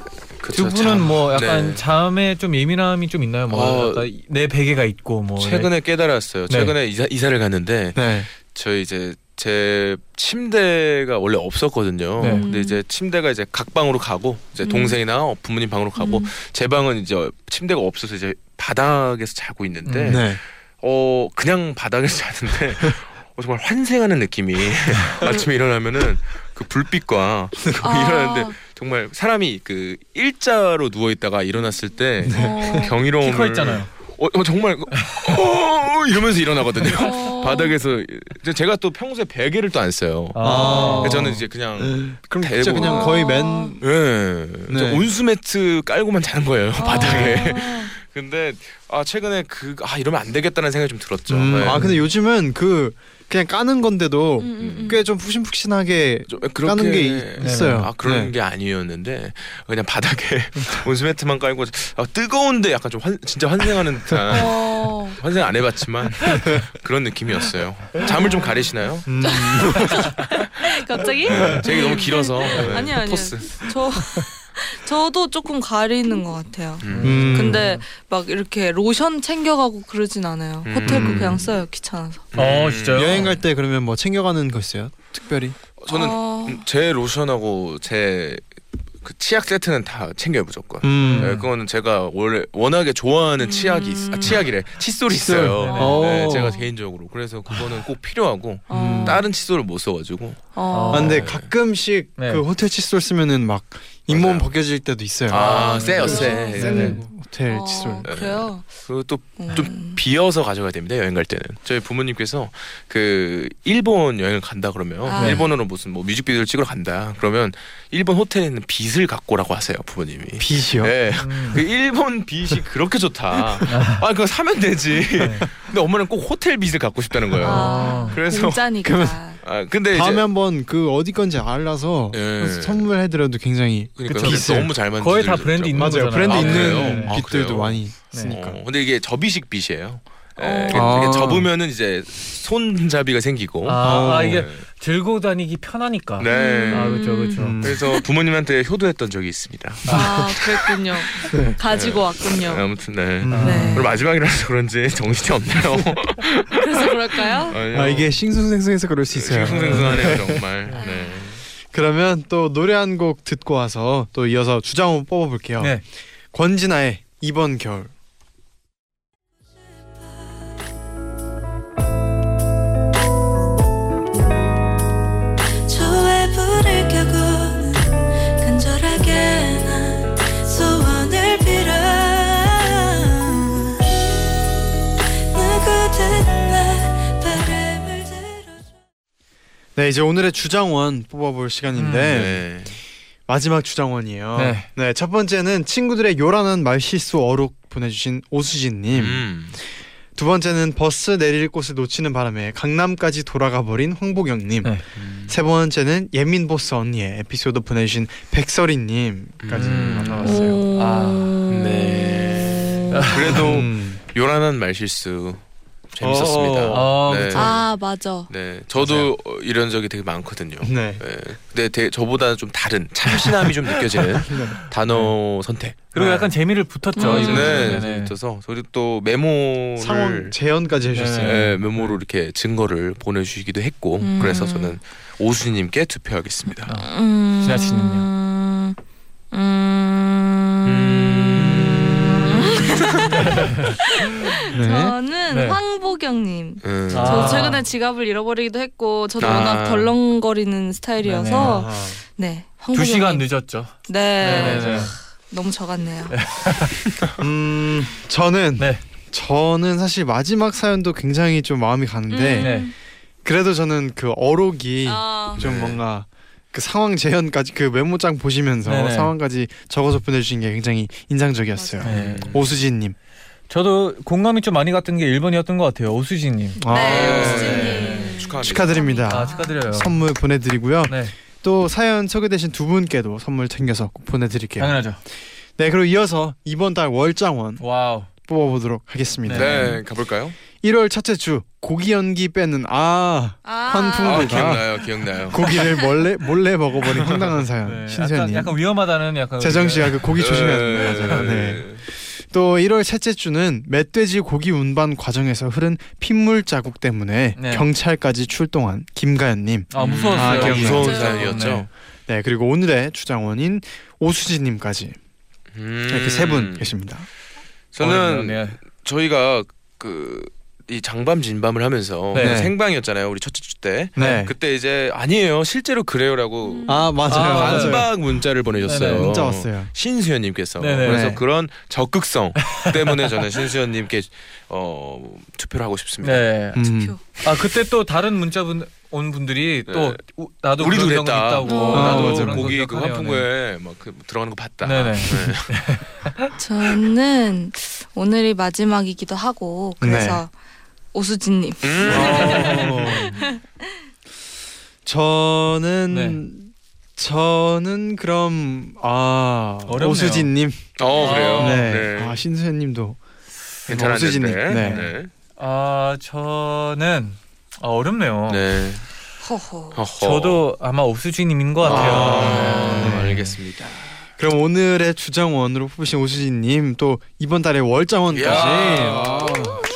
[SPEAKER 6] 그쵸,
[SPEAKER 3] 두 분은
[SPEAKER 6] 참.
[SPEAKER 3] 뭐 약간
[SPEAKER 6] 네.
[SPEAKER 3] 잠에 좀 예민함이 좀 있나요? 뭐
[SPEAKER 6] 어,
[SPEAKER 3] 내 베개가 있고 뭐
[SPEAKER 6] 최근에 깨달았어요.
[SPEAKER 3] 네.
[SPEAKER 6] 최근에 이사, 이사를 갔는데
[SPEAKER 2] 네.
[SPEAKER 6] 저 이제 제 침대가 원래 없었거든요.
[SPEAKER 3] 네.
[SPEAKER 6] 근데 이제 침대가 이제 각 방으로 가고 이제
[SPEAKER 1] 음.
[SPEAKER 6] 동생이나 부모님 방으로 가고
[SPEAKER 1] 음.
[SPEAKER 6] 제 방은 이제 침대가 없어서 이제 바닥에서 자고 있는데
[SPEAKER 3] 음.
[SPEAKER 2] 네.
[SPEAKER 6] 어 그냥 바닥에서 자는데 어, 정말 환생하는 느낌이 아침에 일어나면은 그 불빛과
[SPEAKER 1] 아,
[SPEAKER 6] 일어나는데 정말 사람이 그 일자로 누워 있다가 일어났을 때
[SPEAKER 1] 어,
[SPEAKER 6] 경이로움을
[SPEAKER 3] 키커 있잖아요.
[SPEAKER 6] 어, 어, 정말 어, 이러면서 일어나거든요.
[SPEAKER 1] 어.
[SPEAKER 6] 바닥에서 제가 또 평소에 베개를 또 안 써요.
[SPEAKER 3] 아.
[SPEAKER 6] 저는 이제 그냥
[SPEAKER 2] 그럼
[SPEAKER 6] 대고.
[SPEAKER 2] 진짜 그냥 거의 맨
[SPEAKER 6] 예,
[SPEAKER 2] 네.
[SPEAKER 6] 온수 매트 깔고만 자는 거예요 바닥에.
[SPEAKER 1] 아,
[SPEAKER 6] 근데 아 최근에 그 아 이러면 안 되겠다는 생각이 좀 들었죠.
[SPEAKER 2] 음,
[SPEAKER 6] 네.
[SPEAKER 2] 아 근데 요즘은 그 그냥 까는 건데도
[SPEAKER 1] 음, 음, 음.
[SPEAKER 2] 꽤좀 푹신푹신하게
[SPEAKER 6] 좀
[SPEAKER 2] 까는 게 있- 있어요.
[SPEAKER 6] 아 그런
[SPEAKER 2] 네.
[SPEAKER 6] 게 아니었는데 그냥 바닥에 온수 매트만 깔고 아, 뜨거운데 약간 좀 환, 진짜 환생하는 듯한
[SPEAKER 1] 어,
[SPEAKER 6] 환생 안 해봤지만 그런 느낌이었어요. 잠을 좀 가리시나요?
[SPEAKER 2] 음,
[SPEAKER 1] 갑자기?
[SPEAKER 6] 제 얘기 너무 길어서 네,
[SPEAKER 1] 아니요, 아니요.
[SPEAKER 6] 토스.
[SPEAKER 1] 저 저도 조금 가리는 것 같아요.
[SPEAKER 6] 음.
[SPEAKER 2] 음.
[SPEAKER 1] 근데 막 이렇게 로션 챙겨가고 그러진 않아요.
[SPEAKER 6] 음.
[SPEAKER 1] 호텔 거 그냥 써요. 귀찮아서.
[SPEAKER 3] 어 진짜요?
[SPEAKER 2] 여행 갈 때 그러면 뭐 챙겨가는 거 있어요? 특별히?
[SPEAKER 6] 저는
[SPEAKER 1] 어,
[SPEAKER 6] 음, 제 로션하고 제 그 치약 세트는 다 챙겨요 무조건.
[SPEAKER 2] 음.
[SPEAKER 6] 네, 그거는 제가 원래 워낙에 좋아하는 치약이 있, 아, 치약이래 칫솔이
[SPEAKER 2] 칫솔.
[SPEAKER 6] 있어요.
[SPEAKER 3] 네네.
[SPEAKER 6] 네,
[SPEAKER 2] 오.
[SPEAKER 6] 제가 개인적으로 그래서 그거는 꼭 필요하고
[SPEAKER 1] 어,
[SPEAKER 6] 다른 칫솔을 못 써가지고
[SPEAKER 1] 어.
[SPEAKER 2] 아, 근데
[SPEAKER 6] 네.
[SPEAKER 2] 가끔씩
[SPEAKER 3] 네.
[SPEAKER 2] 그 호텔 칫솔 쓰면은 막 잇몸. 벗겨질 때도 있어요.
[SPEAKER 6] 아,
[SPEAKER 1] 아,
[SPEAKER 6] 세요
[SPEAKER 1] 그렇죠.
[SPEAKER 6] 네.
[SPEAKER 2] 호텔
[SPEAKER 1] 어,
[SPEAKER 2] 칫솔.
[SPEAKER 1] 그래요.
[SPEAKER 6] 그리고 또
[SPEAKER 1] 음.
[SPEAKER 6] 좀 비어서 가져가야 됩니다 여행 갈 때는 저희 부모님께서 그 일본 여행을 간다 그러면
[SPEAKER 1] 아.
[SPEAKER 6] 일본으로 무슨 뭐 뮤직비디오를 찍으러 간다 그러면 일본 호텔에 있는 빗을 갖고 오라고 하세요 부모님이
[SPEAKER 2] 빗이요.
[SPEAKER 6] 네.
[SPEAKER 3] 음.
[SPEAKER 6] 그 일본 빗이 그렇게 좋다 아 그거 사면 되지 근데 엄마는 꼭 호텔 빗을 갖고 싶다는 거예요
[SPEAKER 1] 아,
[SPEAKER 6] 그래서
[SPEAKER 1] 공짜니까.
[SPEAKER 6] 아 근데
[SPEAKER 2] 다음에
[SPEAKER 6] 이제
[SPEAKER 2] 한번 그 어디 건지 알아서
[SPEAKER 6] 예.
[SPEAKER 2] 선물해드려도 굉장히
[SPEAKER 6] 그러니까
[SPEAKER 3] 그쵸,
[SPEAKER 6] 너무 잘 만들
[SPEAKER 3] 거의 다 브랜드 있는
[SPEAKER 2] 맞아요.
[SPEAKER 3] 거잖아요.
[SPEAKER 2] 브랜드
[SPEAKER 6] 아,
[SPEAKER 2] 있는
[SPEAKER 6] 그래요? 아, 그래요?
[SPEAKER 2] 많이
[SPEAKER 3] 네.
[SPEAKER 2] 쓰니까.
[SPEAKER 6] 어, 근데 이게 접이식 빗이에요 예,
[SPEAKER 1] 어.
[SPEAKER 6] 이게
[SPEAKER 2] 아.
[SPEAKER 6] 접으면은 이제 손잡이가 생기고
[SPEAKER 3] 아, 아, 이게
[SPEAKER 6] 네.
[SPEAKER 3] 들고 다니기 편하니까.
[SPEAKER 6] 네.
[SPEAKER 3] 아 그렇죠 그렇죠.
[SPEAKER 2] 음.
[SPEAKER 6] 그래서 부모님한테 효도했던 적이 있습니다.
[SPEAKER 1] 아, 그랬군요. 가지고 왔군요.
[SPEAKER 6] 아무튼 네.
[SPEAKER 2] 음.
[SPEAKER 1] 네.
[SPEAKER 6] 오늘 마지막이라서 그런지 정신이 없네요.
[SPEAKER 1] 그래서 그럴까요?
[SPEAKER 2] 아 이게 싱숭생숭해서 그럴 수 있어요.
[SPEAKER 6] 싱숭생숭하네요 정말. 네.
[SPEAKER 2] 그러면 또 노래 한 곡 듣고 와서 또 이어서 주장 한번 뽑아볼게요.
[SPEAKER 3] 네.
[SPEAKER 2] 권진아의 이번 겨울. 네 이제 오늘의 주장원 뽑아볼 시간인데
[SPEAKER 6] 네.
[SPEAKER 2] 마지막 주장원이에요.
[SPEAKER 3] 네.
[SPEAKER 2] 네. 첫 번째는 친구들의 요란한 말실수 어록 보내주신 오수진님.
[SPEAKER 6] 음.
[SPEAKER 2] 두 번째는 버스 내릴 곳을 놓치는 바람에 강남까지 돌아가 버린 황보경님.
[SPEAKER 3] 네.
[SPEAKER 2] 세 번째는 예민 보스 언니의 에피소드 보내주신 백설이님까지
[SPEAKER 6] 음.
[SPEAKER 2] 만나봤어요.
[SPEAKER 1] 오.
[SPEAKER 3] 아,
[SPEAKER 6] 네. 그래도
[SPEAKER 2] 음.
[SPEAKER 6] 요란한 말실수 재밌었습니다.
[SPEAKER 3] 어,
[SPEAKER 6] 네.
[SPEAKER 3] 그쵸.
[SPEAKER 1] 아, 맞아.
[SPEAKER 6] 네. 저도 어, 이런 적이 되게 많거든요.
[SPEAKER 2] 네.
[SPEAKER 6] 네. 근데 되, 저보다는 좀 다른 참신함이 좀 느껴지는 단어 선택.
[SPEAKER 3] 그리고
[SPEAKER 2] 네.
[SPEAKER 3] 약간 재미를 붙었죠.
[SPEAKER 1] 음.
[SPEAKER 3] 이
[SPEAKER 6] 네,
[SPEAKER 3] 정도면은.
[SPEAKER 6] 재밌어서 그리고 또 메모를
[SPEAKER 2] 상황 재현까지 해주셨어요.
[SPEAKER 6] 네, 메모로 이렇게 증거를 보내주시기도 했고
[SPEAKER 1] 음.
[SPEAKER 6] 그래서 저는 오수님께 투표하겠습니다.
[SPEAKER 1] 음.
[SPEAKER 3] 지나치는요?
[SPEAKER 1] 음. 저는
[SPEAKER 3] 네.
[SPEAKER 1] 황보경님.
[SPEAKER 6] 음.
[SPEAKER 3] 아.
[SPEAKER 1] 저 최근에 지갑을 잃어버리기도 했고 저도
[SPEAKER 6] 아.
[SPEAKER 1] 워낙 덜렁거리는 스타일이어서
[SPEAKER 2] 아.
[SPEAKER 1] 네.
[SPEAKER 3] 두. 시간 늦었죠.
[SPEAKER 1] 네.
[SPEAKER 3] 네네네.
[SPEAKER 1] 너무 적었네요.
[SPEAKER 2] 음 저는
[SPEAKER 3] 네.
[SPEAKER 2] 저는 사실 마지막 사연도 굉장히 좀 마음이 가는데
[SPEAKER 1] 음.
[SPEAKER 3] 네.
[SPEAKER 2] 그래도 저는 그 어록이
[SPEAKER 1] 아.
[SPEAKER 2] 좀
[SPEAKER 6] 네.
[SPEAKER 2] 뭔가 그 상황 재현까지 그 메모장 보시면서
[SPEAKER 3] 네네.
[SPEAKER 2] 상황까지 적어서 보내주신 게 굉장히 인상적이었어요.
[SPEAKER 3] 네.
[SPEAKER 2] 오수진님.
[SPEAKER 3] 저도 공감이 좀 많이 갔던 게 1번이었던 것 같아요. 오수진님.
[SPEAKER 2] 아,
[SPEAKER 1] 네,
[SPEAKER 6] 네.
[SPEAKER 1] 오수진님.
[SPEAKER 6] 축하합니다.
[SPEAKER 2] 축하드립니다.
[SPEAKER 3] 아 축하드려요.
[SPEAKER 2] 선물 보내드리고요.
[SPEAKER 3] 네,
[SPEAKER 2] 또 사연 소개되신 두 분께도 선물 챙겨서 꼭 보내드릴게요.
[SPEAKER 3] 당연하죠.
[SPEAKER 2] 네, 그리고 이어서 이번 달 월장원
[SPEAKER 3] wow.
[SPEAKER 2] 뽑아보도록 하겠습니다.
[SPEAKER 6] 네, 가볼까요?
[SPEAKER 2] 1월 첫째 주 고기 연기 빼는 아
[SPEAKER 1] 아.
[SPEAKER 2] 환풍.
[SPEAKER 6] 아. 기억나요, 기억나요.
[SPEAKER 2] 고기를 몰래 몰래 먹어버린 황당한 사연
[SPEAKER 3] 네, 약간,
[SPEAKER 2] 신세현님.
[SPEAKER 3] 약간 위험하다는 약간
[SPEAKER 2] 재정 씨가 그 고기 조심해야
[SPEAKER 6] 네,
[SPEAKER 2] 됩니다. 네. 또 1월 셋째 주는 멧돼지 고기 운반 과정에서 흐른 핏물 자국 때문에
[SPEAKER 3] 네.
[SPEAKER 2] 경찰까지 출동한 김가연님.
[SPEAKER 3] 아 무서웠어요.
[SPEAKER 2] 아, 기억나요.
[SPEAKER 6] 무서운. 사연이었죠.
[SPEAKER 3] 네.
[SPEAKER 2] 네 그리고 오늘의 주장원인 오수진님까지
[SPEAKER 6] 음.
[SPEAKER 2] 이렇게 세 분 계십니다.
[SPEAKER 6] 저는
[SPEAKER 3] 네.
[SPEAKER 6] 저희가 그 이 장밤 진밤을 하면서
[SPEAKER 3] 네.
[SPEAKER 6] 생방이었잖아요. 우리 첫째 주 때.
[SPEAKER 2] 네.
[SPEAKER 6] 그때 이제 아니에요. 실제로 그래요라고
[SPEAKER 2] 아 맞아요.
[SPEAKER 3] 아,
[SPEAKER 2] 맞아요.
[SPEAKER 6] 반박 문자를 보내셨어요.
[SPEAKER 3] 네네,
[SPEAKER 2] 문자 왔어요.
[SPEAKER 6] 신수연님께서
[SPEAKER 3] 네네.
[SPEAKER 6] 그래서
[SPEAKER 2] 네.
[SPEAKER 6] 그런 적극성 때문에 저는 신수연님께 어, 투표를 하고 싶습니다.
[SPEAKER 3] 네.
[SPEAKER 2] 음.
[SPEAKER 1] 투표.
[SPEAKER 3] 아 그때 또 다른 문자 분, 온 분들이 또
[SPEAKER 6] 네.
[SPEAKER 3] 우- 나도
[SPEAKER 6] 우리도 그랬다.
[SPEAKER 3] 있다고.
[SPEAKER 1] 어,
[SPEAKER 6] 나도 고기 그. 환풍구에 막 그 들어가는 거 봤다.
[SPEAKER 3] 네네.
[SPEAKER 1] 저는 오늘이 마지막이기도 하고 그래서
[SPEAKER 2] 네.
[SPEAKER 1] 오수진님.
[SPEAKER 6] 음.
[SPEAKER 2] 어. 저는 저는 그럼 아
[SPEAKER 3] 어렵네요.
[SPEAKER 2] 오수진님.
[SPEAKER 6] 어 그래요.
[SPEAKER 2] 네.
[SPEAKER 6] 네.
[SPEAKER 2] 아 신수현님도
[SPEAKER 6] 괜찮았는데.
[SPEAKER 2] 오수진님. 네.
[SPEAKER 6] 네.
[SPEAKER 3] 아 저는 아, 어렵네요.
[SPEAKER 6] 네.
[SPEAKER 1] 허허.
[SPEAKER 6] 허허.
[SPEAKER 3] 저도 아마 오수진님인 것 같아요.
[SPEAKER 6] 아,
[SPEAKER 3] 네.
[SPEAKER 6] 알겠습니다.
[SPEAKER 2] 그럼 오늘의 주장원으로 뽑으신 오수진님 또 이번 달에 월장원까지. 아,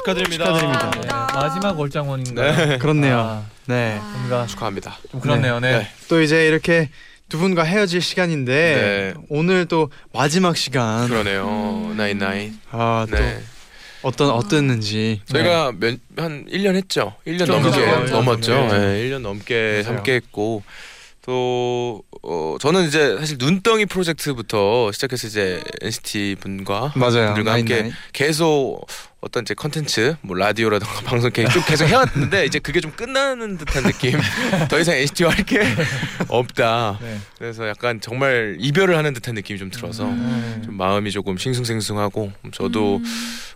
[SPEAKER 6] 축하드립니다.
[SPEAKER 2] 축하드립니다.
[SPEAKER 3] 네, 마지막 월장원인가요?
[SPEAKER 6] 네.
[SPEAKER 2] 그렇네요.
[SPEAKER 3] 아,
[SPEAKER 2] 네.
[SPEAKER 3] 뭔가
[SPEAKER 6] 축하합니다.
[SPEAKER 3] 좀 그렇네요. 네.
[SPEAKER 6] 네.
[SPEAKER 2] 또 이제 이렇게 두 분과 헤어질 시간인데
[SPEAKER 6] 네.
[SPEAKER 2] 오늘 또 마지막 시간
[SPEAKER 6] 그러네요. 나인 나인.
[SPEAKER 2] 아, 또
[SPEAKER 6] 네.
[SPEAKER 2] 어떤 어땠는지
[SPEAKER 6] 저희가 몇, 한 1년 했죠. 1년
[SPEAKER 3] 좀
[SPEAKER 6] 넘게
[SPEAKER 3] 넘었죠.
[SPEAKER 6] 넘었죠.
[SPEAKER 2] 네.
[SPEAKER 6] 네. 1년 넘게
[SPEAKER 2] 맞아요.
[SPEAKER 6] 함께 했고 또 어, 저는 이제 사실 눈덩이 프로젝트부터 시작해서 이제 NCT 분과
[SPEAKER 2] 맞아요.
[SPEAKER 6] 분들과 함께
[SPEAKER 2] 나인나인.
[SPEAKER 6] 계속 어떤 이제 컨텐츠 뭐 라디오라든가 방송 계속 쭉 계속 해왔는데 이제 그게 좀 끝나는 듯한 느낌 더 이상 NCT와 할 게 없다
[SPEAKER 3] 네.
[SPEAKER 6] 그래서 약간 정말 이별을 하는 듯한 느낌이 좀 들어서
[SPEAKER 3] 음.
[SPEAKER 6] 좀 마음이 조금 싱숭생숭하고 저도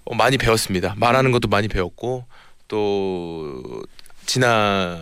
[SPEAKER 6] 어, 많이 배웠습니다 말하는 것도 많이 배웠고 또 진아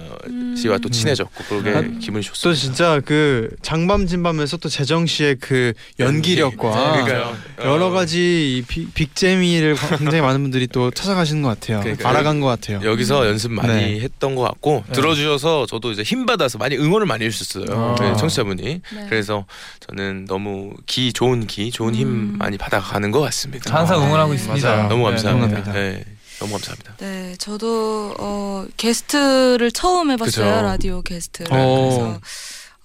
[SPEAKER 6] 씨와 또 친해졌고 그러게
[SPEAKER 2] 아,
[SPEAKER 6] 기분이
[SPEAKER 2] 또
[SPEAKER 6] 좋습니다
[SPEAKER 2] 진짜 그 장밤 진밤에서 또 재정 씨의 그 연기력과
[SPEAKER 6] 그러니까요
[SPEAKER 2] 여러
[SPEAKER 6] 어,
[SPEAKER 2] 가지 이 빅- 빅재미를 굉장히 많은 분들이 또 찾아가시는 것 같아요.
[SPEAKER 6] 그러니까요.
[SPEAKER 2] 알아간 것 같아요.
[SPEAKER 6] 여기서 연습 많이
[SPEAKER 2] 네.
[SPEAKER 6] 했던 것 같고
[SPEAKER 3] 네.
[SPEAKER 6] 들어주셔서 저도 이제 힘 받아서 많이 응원을 많이 해주셨어요
[SPEAKER 3] 아.
[SPEAKER 6] 네, 청취자분이
[SPEAKER 1] 네.
[SPEAKER 6] 그래서 저는 너무 기 좋은 기 좋은 힘
[SPEAKER 1] 음.
[SPEAKER 6] 많이 받아가는 것 같습니다
[SPEAKER 3] 항상 응원하고
[SPEAKER 1] 네.
[SPEAKER 3] 있습니다.
[SPEAKER 2] 맞아요.
[SPEAKER 6] 너무
[SPEAKER 3] 네,
[SPEAKER 6] 감사합니다. 네, 너무 감사합니다
[SPEAKER 1] 네, 저도 어, 게스트를 처음 해봤어요
[SPEAKER 6] 그죠.
[SPEAKER 1] 라디오 게스트.
[SPEAKER 2] 오.
[SPEAKER 1] 그래서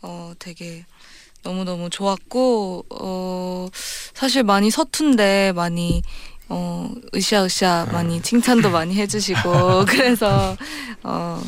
[SPEAKER 1] 어, 되게 너무 너무 좋았고 어, 사실 많이 서툰데 많이 어, 으쌰으쌰 많이 칭찬도 많이 해주시고 그래서 어,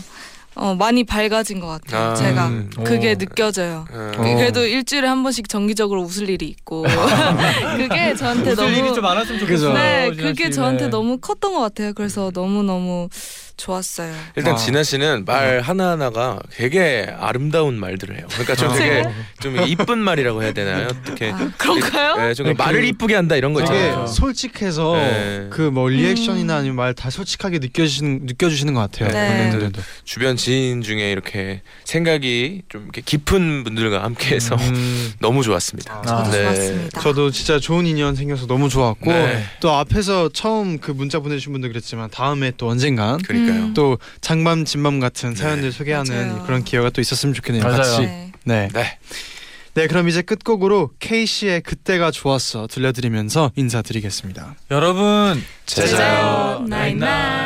[SPEAKER 1] 어, 많이 밝아진 것 같아요.
[SPEAKER 6] 아,
[SPEAKER 1] 제가
[SPEAKER 6] 음.
[SPEAKER 1] 그게
[SPEAKER 3] 오.
[SPEAKER 1] 느껴져요.
[SPEAKER 6] 어.
[SPEAKER 2] 어.
[SPEAKER 1] 그래도 일주일에 한 번씩 정기적으로 웃을 일이 있고 그게 저한테
[SPEAKER 3] 웃을 일이
[SPEAKER 1] 너무
[SPEAKER 3] 좀 많았으면 좋겠어요.
[SPEAKER 1] 네, 그게
[SPEAKER 3] 씨.
[SPEAKER 1] 저한테
[SPEAKER 3] 네.
[SPEAKER 1] 너무 컸던 것 같아요. 그래서 너무 너무 좋았어요.
[SPEAKER 6] 일단
[SPEAKER 2] 아.
[SPEAKER 6] 진아 씨는 말 하나 하나가 되게 아름다운 말들을 해요. 그러니까 좀 되게 좀 이쁜 말이라고 해야 되나요? 어떻게?
[SPEAKER 1] 아, 그런가요?
[SPEAKER 6] 네, 좀
[SPEAKER 2] 네,
[SPEAKER 6] 말을
[SPEAKER 2] 그-
[SPEAKER 6] 이쁘게 한다 이런 거 있잖아요.
[SPEAKER 2] 솔직해서
[SPEAKER 6] 네.
[SPEAKER 2] 그뭐 리액션이나
[SPEAKER 1] 음.
[SPEAKER 2] 아니면 말 다 솔직하게 느껴지는 느껴주시는 것 같아요.
[SPEAKER 1] 네.
[SPEAKER 2] 네.
[SPEAKER 6] 주변 지인 중에 이렇게 생각이 좀 이렇게 깊은 분들과 함께해서
[SPEAKER 2] 음,
[SPEAKER 6] 너무 좋았습니다.
[SPEAKER 1] 저도
[SPEAKER 6] 네.
[SPEAKER 1] 좋았습니다.
[SPEAKER 2] 저도 진짜 좋은 인연 생겨서 너무 좋았고
[SPEAKER 6] 네.
[SPEAKER 2] 또 앞에서 처음 그 문자 보내주신 분들 그랬지만 다음에 또 언젠간
[SPEAKER 6] 그러니까 요.
[SPEAKER 1] 음.
[SPEAKER 2] 또 장밤 진밤 같은
[SPEAKER 6] 네.
[SPEAKER 2] 사연들 소개하는
[SPEAKER 1] 맞아요.
[SPEAKER 2] 그런 기회가 또 있었으면 좋겠네요.
[SPEAKER 3] 맞아요.
[SPEAKER 2] 같이.
[SPEAKER 1] 네.
[SPEAKER 2] 네.
[SPEAKER 6] 네.
[SPEAKER 2] 네, 그럼 이제 끝곡으로 케이시의 그때가 좋았어 들려드리면서 인사드리겠습니다.
[SPEAKER 3] 여러분
[SPEAKER 6] 잘 자요.
[SPEAKER 1] night night.